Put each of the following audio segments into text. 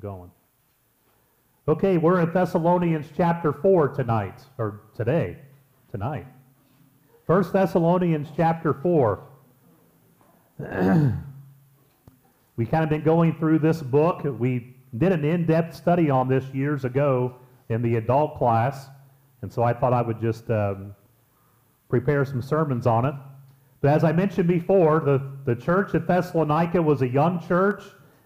going. Okay, we're in Thessalonians chapter 4 tonight, or today, tonight. First Thessalonians chapter 4. we kind of been going through this book. We did an in-depth study on this years ago in the adult class, and so I thought I would just um, prepare some sermons on it. But as I mentioned before, the, the church at Thessalonica was a young church,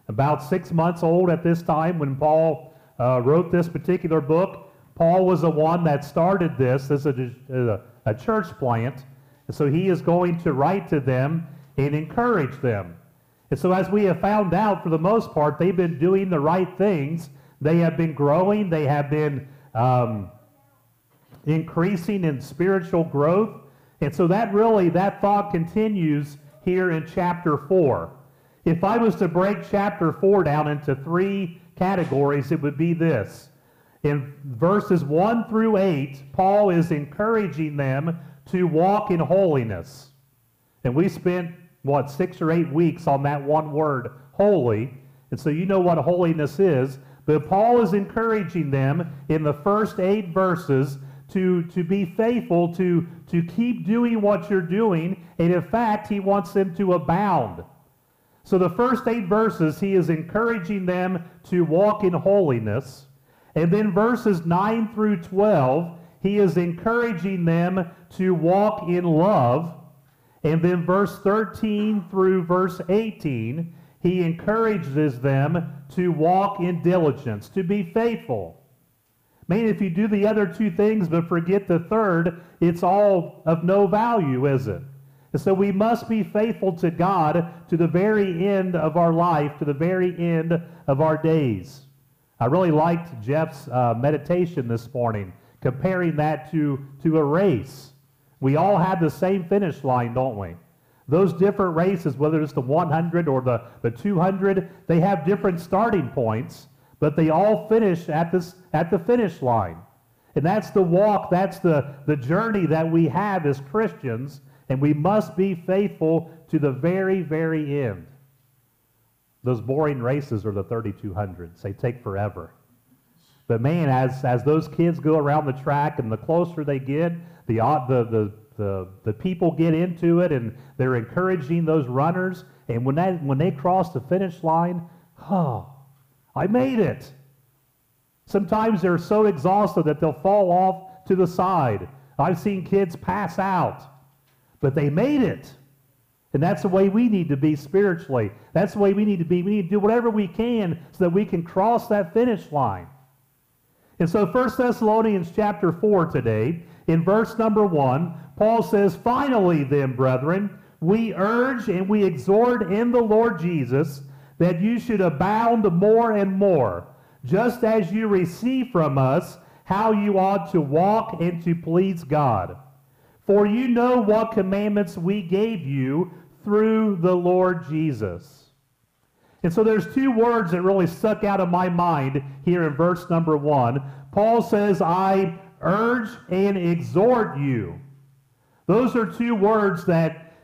about six months old at this time when Paul uh, wrote this particular book. Paul was the one that started this as a, a, church plant. And so he is going to write to them and encourage them. And so, as we have found out, for the most part, they've been doing the right things. They have been growing, they have been um, increasing in spiritual growth. And so that really, that thought continues here in chapter 4. If I was to break chapter 4 down into three categories, it would be this. In verses 1 through 8, Paul is encouraging them to walk in holiness. And we spent, what, six or eight weeks on that one word, holy. And so you know what holiness is. But Paul is encouraging them in the first eight verses to, to be faithful, to, to keep doing what you're doing. And in fact, he wants them to abound. So the first eight verses, he is encouraging them to walk in holiness. And then verses 9 through 12, he is encouraging them to walk in love. And then verse 13 through verse 18, he encourages them to walk in diligence, to be faithful. Man, if you do the other two things but forget the third, it's all of no value, is it? And so we must be faithful to God to the very end of our life, to the very end of our days. I really liked Jeff's uh, meditation this morning, comparing that to, to a race. We all have the same finish line, don't we? Those different races, whether it's the 100 or the, the 200, they have different starting points, but they all finish at, this, at the finish line. And that's the walk, that's the, the journey that we have as Christians and we must be faithful to the very, very end. Those boring races are the 3200s. They take forever. But man, as, as those kids go around the track and the closer they get, the, uh, the, the, the, the people get into it and they're encouraging those runners. And when, that, when they cross the finish line, oh, I made it. Sometimes they're so exhausted that they'll fall off to the side. I've seen kids pass out. But they made it. And that's the way we need to be spiritually. That's the way we need to be. We need to do whatever we can so that we can cross that finish line. And so 1 Thessalonians chapter 4 today, in verse number 1, Paul says, Finally then, brethren, we urge and we exhort in the Lord Jesus that you should abound more and more, just as you receive from us how you ought to walk and to please God for you know what commandments we gave you through the Lord Jesus. And so there's two words that really stuck out of my mind here in verse number one. Paul says, I urge and exhort you. Those are two words that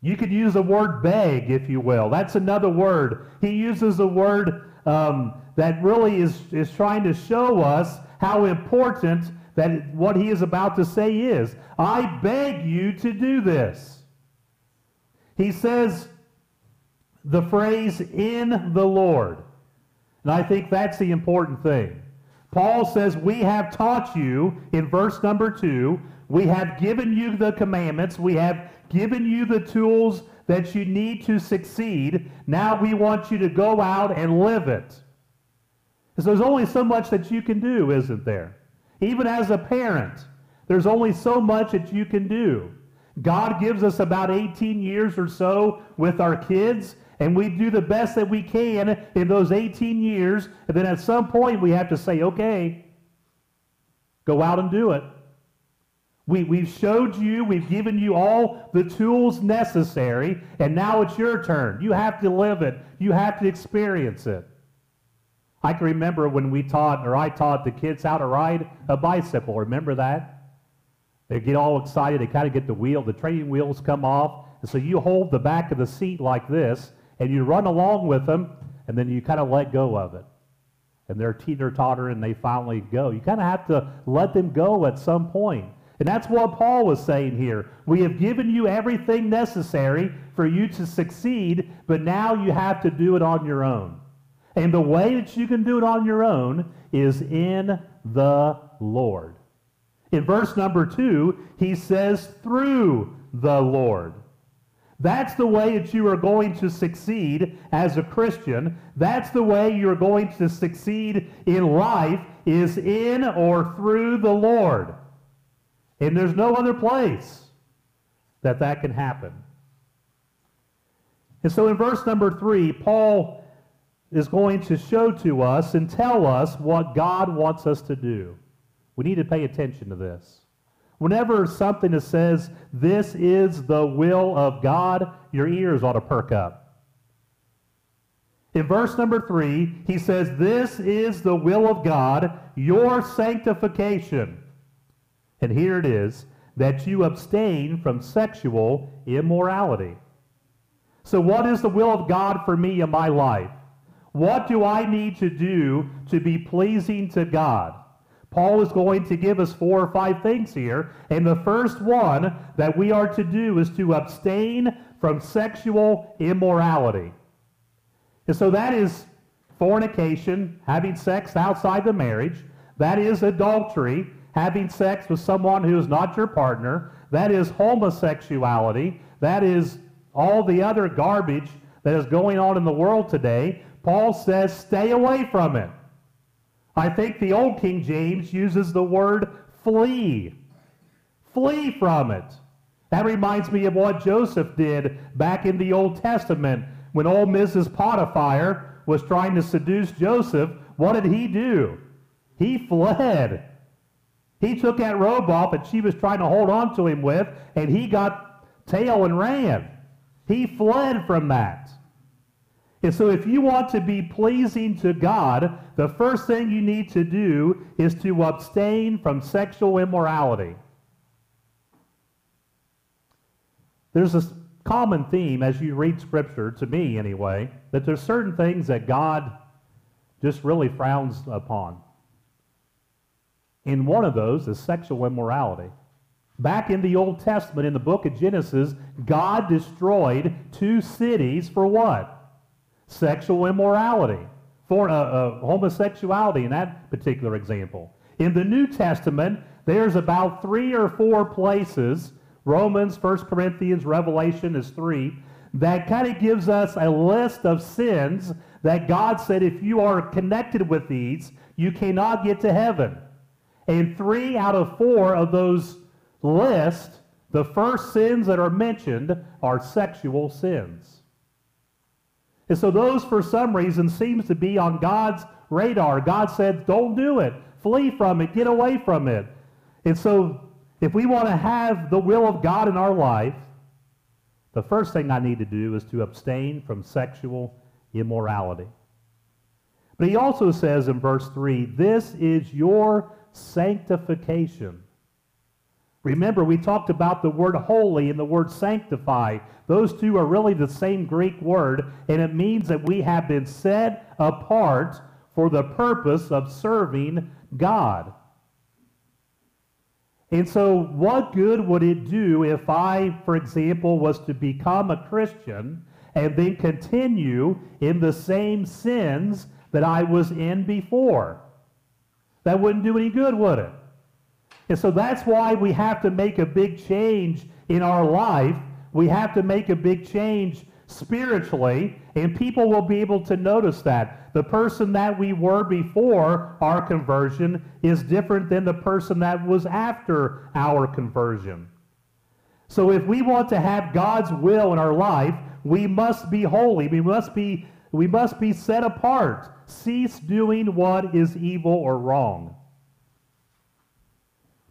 you could use the word beg, if you will. That's another word. He uses a word um, that really is, is trying to show us how important that what he is about to say is, I beg you to do this. He says the phrase in the Lord. And I think that's the important thing. Paul says, We have taught you, in verse number two, we have given you the commandments, we have given you the tools that you need to succeed. Now we want you to go out and live it. So there's only so much that you can do, isn't there? Even as a parent, there's only so much that you can do. God gives us about 18 years or so with our kids, and we do the best that we can in those 18 years. And then at some point, we have to say, okay, go out and do it. We, we've showed you, we've given you all the tools necessary, and now it's your turn. You have to live it, you have to experience it. I can remember when we taught, or I taught the kids how to ride a bicycle. Remember that? They get all excited. They kind of get the wheel, the training wheels come off. And so you hold the back of the seat like this, and you run along with them, and then you kind of let go of it. and they're teeter-totter and they finally go. You kind of have to let them go at some point. And that's what Paul was saying here. We have given you everything necessary for you to succeed, but now you have to do it on your own. And the way that you can do it on your own is in the Lord. In verse number two, he says, through the Lord. That's the way that you are going to succeed as a Christian. That's the way you're going to succeed in life is in or through the Lord. And there's no other place that that can happen. And so in verse number 3, Paul is going to show to us and tell us what God wants us to do. We need to pay attention to this. Whenever something that says, this is the will of God, your ears ought to perk up. In verse number three, he says, This is the will of God, your sanctification. And here it is, that you abstain from sexual immorality. So, what is the will of God for me in my life? What do I need to do to be pleasing to God? Paul is going to give us four or five things here. And the first one that we are to do is to abstain from sexual immorality. And so that is fornication, having sex outside the marriage. That is adultery, having sex with someone who is not your partner. That is homosexuality. That is all the other garbage that is going on in the world today. Paul says, stay away from it. I think the old King James uses the word flee. Flee from it. That reminds me of what Joseph did back in the Old Testament when old Mrs. Potiphar was trying to seduce Joseph. What did he do? He fled. He took that robe off that she was trying to hold on to him with, and he got tail and ran. He fled from that. And so, if you want to be pleasing to God, the first thing you need to do is to abstain from sexual immorality. There's a common theme as you read Scripture, to me anyway, that there's certain things that God just really frowns upon. And one of those is sexual immorality. Back in the Old Testament, in the book of Genesis, God destroyed two cities for what? Sexual immorality, for uh, uh, homosexuality in that particular example. In the New Testament, there's about three or four places, Romans, 1 Corinthians, Revelation is three, that kind of gives us a list of sins that God said if you are connected with these, you cannot get to heaven. And three out of four of those lists, the first sins that are mentioned are sexual sins. And so those, for some reason, seems to be on God's radar. God said, don't do it. Flee from it. Get away from it. And so if we want to have the will of God in our life, the first thing I need to do is to abstain from sexual immorality. But he also says in verse 3, this is your sanctification. Remember, we talked about the word holy and the word sanctify. Those two are really the same Greek word, and it means that we have been set apart for the purpose of serving God. And so, what good would it do if I, for example, was to become a Christian and then continue in the same sins that I was in before? That wouldn't do any good, would it? And so that's why we have to make a big change in our life. We have to make a big change spiritually, and people will be able to notice that. The person that we were before our conversion is different than the person that was after our conversion. So if we want to have God's will in our life, we must be holy. We must be, we must be set apart. Cease doing what is evil or wrong.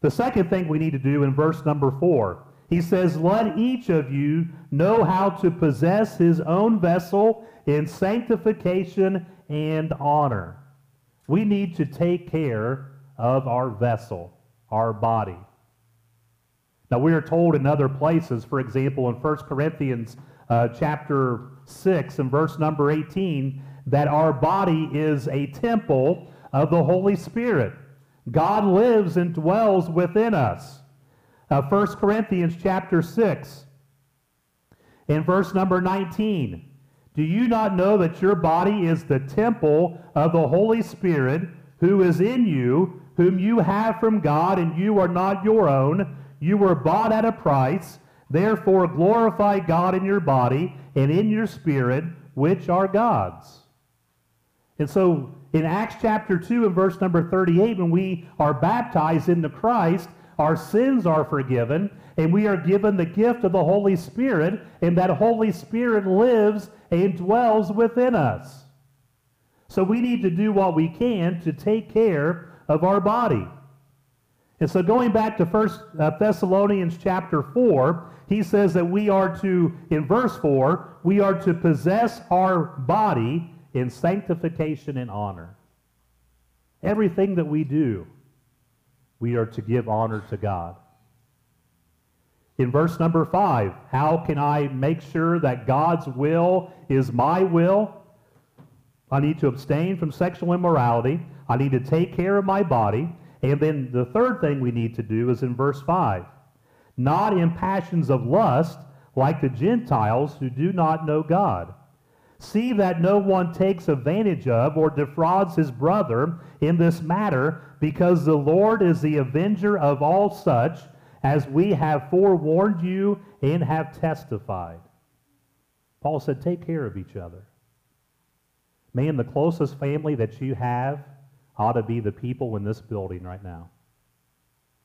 The second thing we need to do in verse number four, he says, Let each of you know how to possess his own vessel in sanctification and honor. We need to take care of our vessel, our body. Now, we are told in other places, for example, in 1 Corinthians uh, chapter 6 and verse number 18, that our body is a temple of the Holy Spirit. God lives and dwells within us. Uh, 1 Corinthians chapter 6, in verse number 19. Do you not know that your body is the temple of the Holy Spirit who is in you, whom you have from God, and you are not your own? You were bought at a price. Therefore, glorify God in your body and in your spirit, which are God's. And so, in Acts chapter 2 and verse number 38, when we are baptized into Christ, our sins are forgiven, and we are given the gift of the Holy Spirit, and that Holy Spirit lives and dwells within us. So we need to do what we can to take care of our body. And so going back to First uh, Thessalonians chapter 4, he says that we are to, in verse 4, we are to possess our body in sanctification and honor. Everything that we do, we are to give honor to God. In verse number 5, how can I make sure that God's will is my will? I need to abstain from sexual immorality. I need to take care of my body. And then the third thing we need to do is in verse 5 not in passions of lust like the Gentiles who do not know God. See that no one takes advantage of or defrauds his brother in this matter, because the Lord is the avenger of all such, as we have forewarned you and have testified. Paul said, Take care of each other. Man, the closest family that you have ought to be the people in this building right now.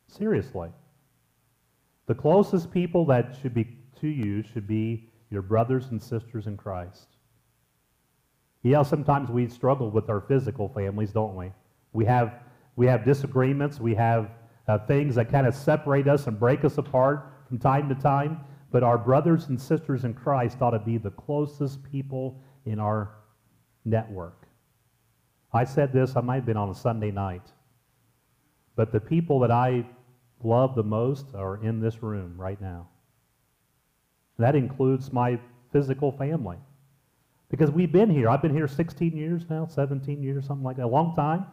Seriously. The closest people that should be to you should be your brothers and sisters in Christ. Yeah, sometimes we struggle with our physical families, don't we? We have, we have disagreements. We have uh, things that kind of separate us and break us apart from time to time. But our brothers and sisters in Christ ought to be the closest people in our network. I said this, I might have been on a Sunday night. But the people that I love the most are in this room right now. That includes my physical family. Because we've been here. I've been here 16 years now, 17 years, something like that, a long time.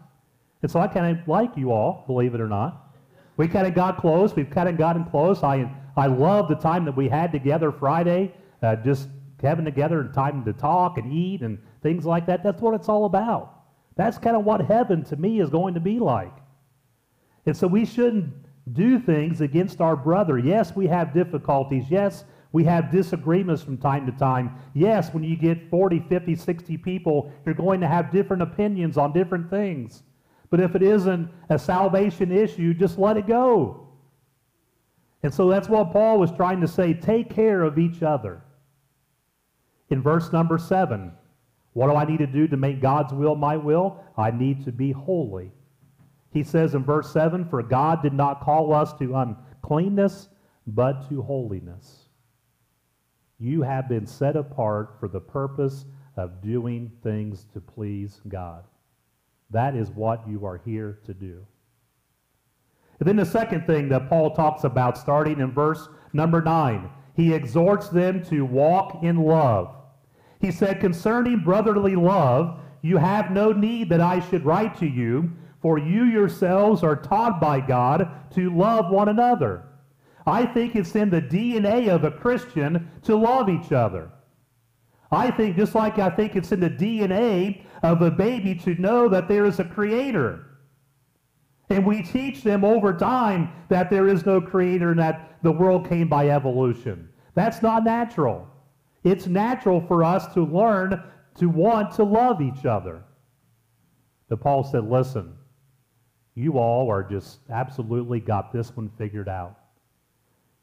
And so I kind of like you all, believe it or not. We kind of got close. We've kind of gotten close. I, I love the time that we had together Friday, uh, just having together and time to talk and eat and things like that. That's what it's all about. That's kind of what heaven to me is going to be like. And so we shouldn't do things against our brother. Yes, we have difficulties. Yes, we have disagreements from time to time. Yes, when you get 40, 50, 60 people, you're going to have different opinions on different things. But if it isn't a salvation issue, just let it go. And so that's what Paul was trying to say. Take care of each other. In verse number 7, what do I need to do to make God's will my will? I need to be holy. He says in verse 7 For God did not call us to uncleanness, but to holiness. You have been set apart for the purpose of doing things to please God. That is what you are here to do. And then the second thing that Paul talks about, starting in verse number 9, he exhorts them to walk in love. He said, Concerning brotherly love, you have no need that I should write to you, for you yourselves are taught by God to love one another. I think it's in the DNA of a Christian to love each other. I think, just like I think it's in the DNA of a baby to know that there is a creator. And we teach them over time that there is no creator and that the world came by evolution. That's not natural. It's natural for us to learn to want to love each other. But Paul said, listen, you all are just absolutely got this one figured out.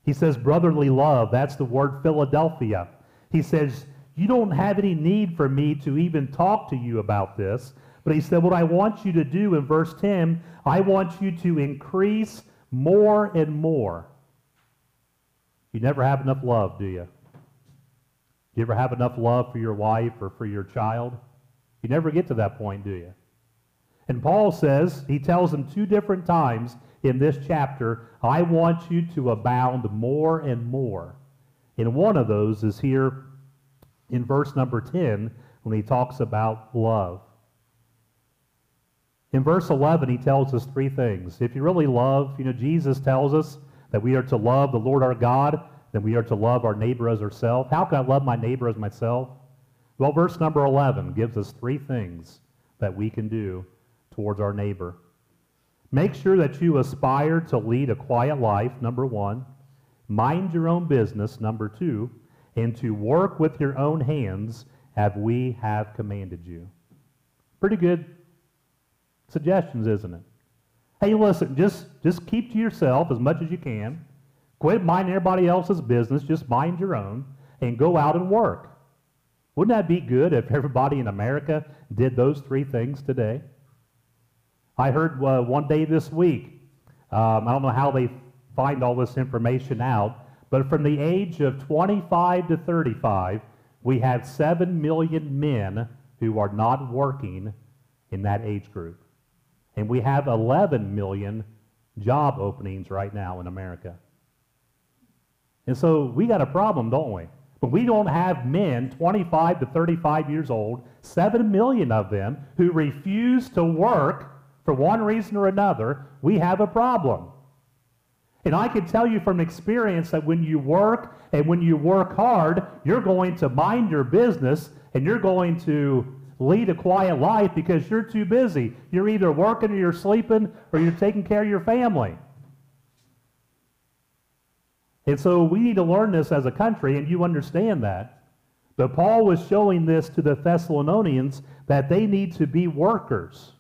He says, brotherly love, that's the word Philadelphia. He says, you don't have any need for me to even talk to you about this. But he said, what I want you to do in verse 10, I want you to increase more and more. You never have enough love, do you? Do you ever have enough love for your wife or for your child? You never get to that point, do you? And Paul says, he tells them two different times in this chapter, I want you to abound more and more. And one of those is here in verse number 10 when he talks about love. In verse 11, he tells us three things. If you really love, you know, Jesus tells us that we are to love the Lord our God, then we are to love our neighbor as ourselves. How can I love my neighbor as myself? Well, verse number 11 gives us three things that we can do towards our neighbor. Make sure that you aspire to lead a quiet life, number one. Mind your own business, number two. And to work with your own hands, as we have commanded you. Pretty good suggestions, isn't it? Hey, listen, just, just keep to yourself as much as you can. Quit minding everybody else's business. Just mind your own and go out and work. Wouldn't that be good if everybody in America did those three things today? I heard uh, one day this week, um, I don't know how they find all this information out, but from the age of 25 to 35, we have 7 million men who are not working in that age group. And we have 11 million job openings right now in America. And so we got a problem, don't we? But we don't have men 25 to 35 years old, 7 million of them, who refuse to work for one reason or another. We have a problem. And I can tell you from experience that when you work and when you work hard, you're going to mind your business and you're going to lead a quiet life because you're too busy. You're either working or you're sleeping or you're taking care of your family. And so we need to learn this as a country, and you understand that. But Paul was showing this to the Thessalonians that they need to be workers.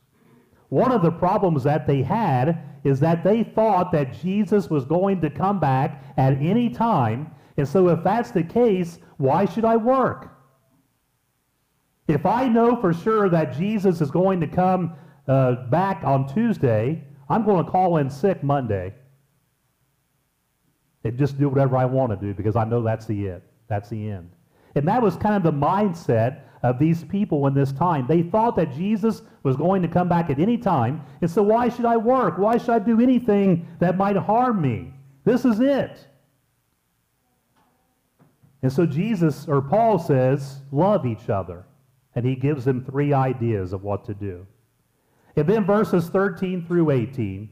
One of the problems that they had is that they thought that Jesus was going to come back at any time. And so, if that's the case, why should I work? If I know for sure that Jesus is going to come uh, back on Tuesday, I'm going to call in sick Monday and just do whatever I want to do because I know that's the it. That's the end. And that was kind of the mindset of these people in this time. They thought that Jesus was going to come back at any time. And so why should I work? Why should I do anything that might harm me? This is it. And so Jesus, or Paul says, love each other. And he gives them three ideas of what to do. And then verses 13 through 18,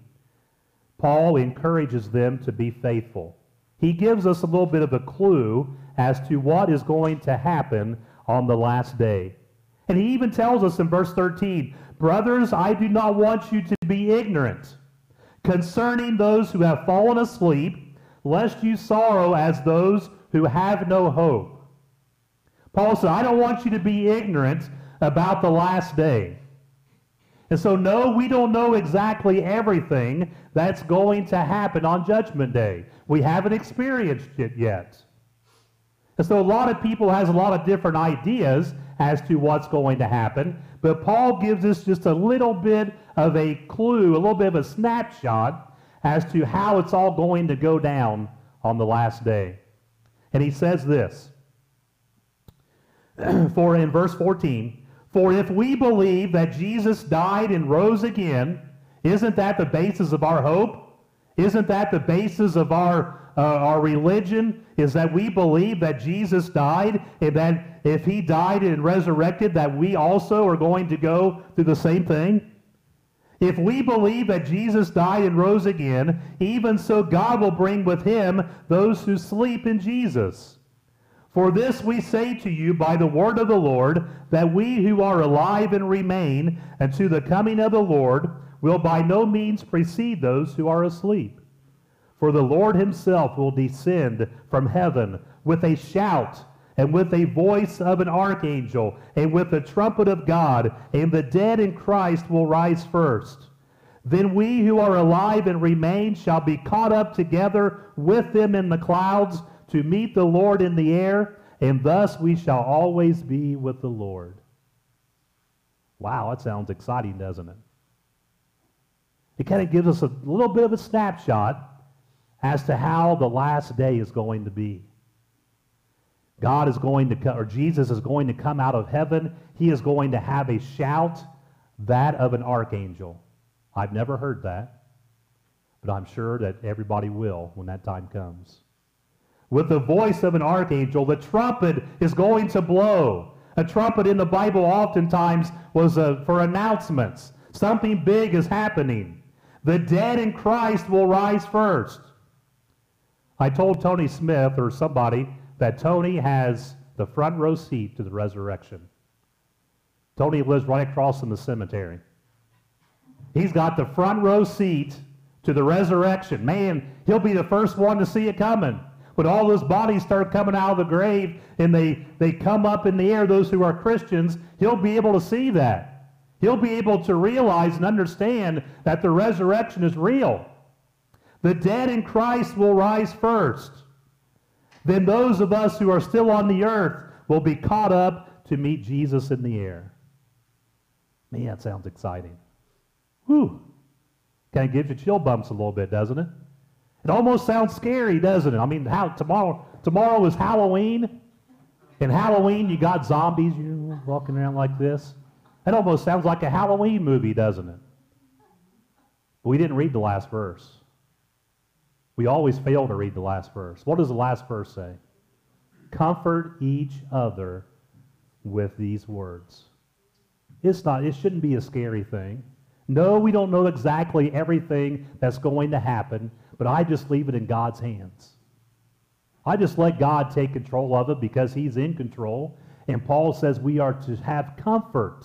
Paul encourages them to be faithful he gives us a little bit of a clue as to what is going to happen on the last day. And he even tells us in verse 13, Brothers, I do not want you to be ignorant concerning those who have fallen asleep, lest you sorrow as those who have no hope. Paul said, I don't want you to be ignorant about the last day. And so, no, we don't know exactly everything that's going to happen on Judgment Day. We haven't experienced it yet. And so a lot of people has a lot of different ideas as to what's going to happen, but Paul gives us just a little bit of a clue, a little bit of a snapshot as to how it's all going to go down on the last day. And he says this, for in verse 14, for if we believe that Jesus died and rose again, isn't that the basis of our hope? Isn't that the basis of our, uh, our religion? Is that we believe that Jesus died and that if he died and resurrected, that we also are going to go through the same thing? If we believe that Jesus died and rose again, even so God will bring with him those who sleep in Jesus. For this we say to you by the word of the Lord, that we who are alive and remain unto the coming of the Lord will by no means precede those who are asleep. For the Lord himself will descend from heaven with a shout, and with a voice of an archangel, and with the trumpet of God, and the dead in Christ will rise first. Then we who are alive and remain shall be caught up together with them in the clouds to meet the Lord in the air, and thus we shall always be with the Lord. Wow, that sounds exciting, doesn't it? It kind of gives us a little bit of a snapshot as to how the last day is going to be. God is going to come, or Jesus is going to come out of heaven. He is going to have a shout, that of an archangel. I've never heard that, but I'm sure that everybody will when that time comes with the voice of an archangel. The trumpet is going to blow. A trumpet in the Bible oftentimes was uh, for announcements. Something big is happening. The dead in Christ will rise first. I told Tony Smith or somebody that Tony has the front row seat to the resurrection. Tony lives right across from the cemetery. He's got the front row seat to the resurrection. Man, he'll be the first one to see it coming. When all those bodies start coming out of the grave and they, they come up in the air, those who are Christians, he'll be able to see that. He'll be able to realize and understand that the resurrection is real. The dead in Christ will rise first. Then those of us who are still on the earth will be caught up to meet Jesus in the air. Man, that sounds exciting. Whew. Kind of gives you chill bumps a little bit, doesn't it? It almost sounds scary, doesn't it? I mean, how, tomorrow, tomorrow is Halloween. And Halloween, you got zombies you walking around like this. That almost sounds like a Halloween movie, doesn't it? But we didn't read the last verse. We always fail to read the last verse. What does the last verse say? Comfort each other with these words. It's not, it shouldn't be a scary thing. No, we don't know exactly everything that's going to happen, but I just leave it in God's hands. I just let God take control of it because He's in control. And Paul says we are to have comfort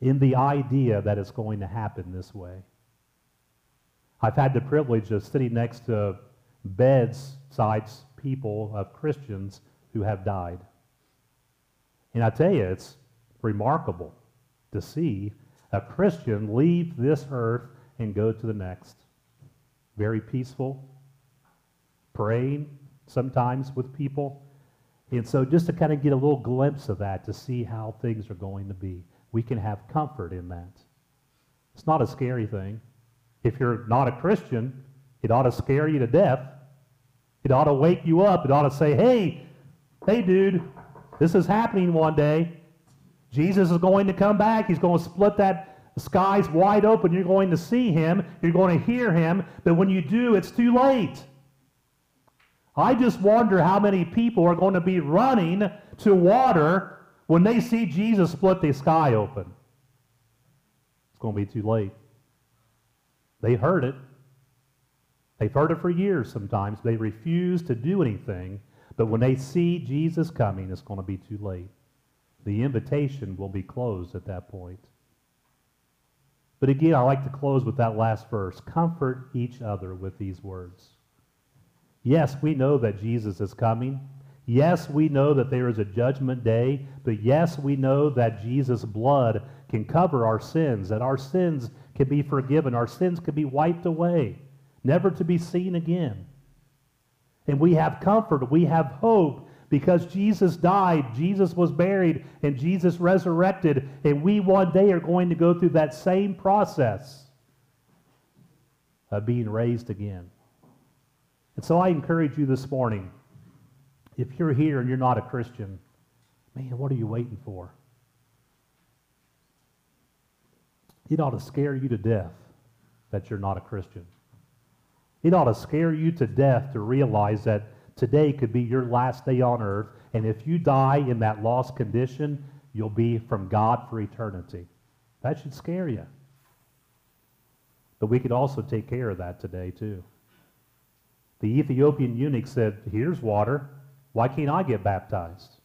in the idea that it's going to happen this way. I've had the privilege of sitting next to bedsides people of Christians who have died. And I tell you, it's remarkable to see a Christian leave this earth and go to the next. Very peaceful, praying sometimes with people. And so, just to kind of get a little glimpse of that to see how things are going to be, we can have comfort in that. It's not a scary thing. If you're not a Christian, it ought to scare you to death. It ought to wake you up. It ought to say, hey, hey, dude, this is happening one day. Jesus is going to come back. He's going to split that skies wide open. You're going to see him. You're going to hear him. But when you do, it's too late. I just wonder how many people are going to be running to water when they see Jesus split the sky open. It's going to be too late. They heard it. They've heard it for years sometimes. They refuse to do anything. But when they see Jesus coming, it's going to be too late. The invitation will be closed at that point. But again, I like to close with that last verse. Comfort each other with these words. Yes, we know that Jesus is coming. Yes, we know that there is a judgment day. But yes, we know that Jesus' blood can cover our sins, that our sins can be forgiven, our sins can be wiped away, never to be seen again. And we have comfort, we have hope because Jesus died, Jesus was buried, and Jesus resurrected, and we one day are going to go through that same process of being raised again. And so I encourage you this morning, if you're here and you're not a Christian, man, what are you waiting for? It ought to scare you to death that you're not a Christian. It ought to scare you to death to realize that today could be your last day on earth. And if you die in that lost condition, you'll be from God for eternity. That should scare you. But we could also take care of that today, too. The Ethiopian eunuch said, Here's water. Why can't I get baptized?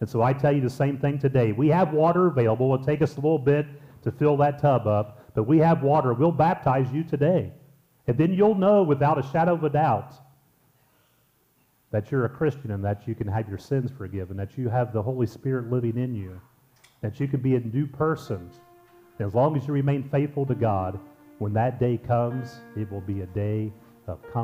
And so I tell you the same thing today. We have water available. It'll take us a little bit to fill that tub up, but we have water. We'll baptize you today. And then you'll know without a shadow of a doubt that you're a Christian and that you can have your sins forgiven, that you have the Holy Spirit living in you, that you can be a new person. As long as you remain faithful to God, when that day comes, it will be a day of comfort.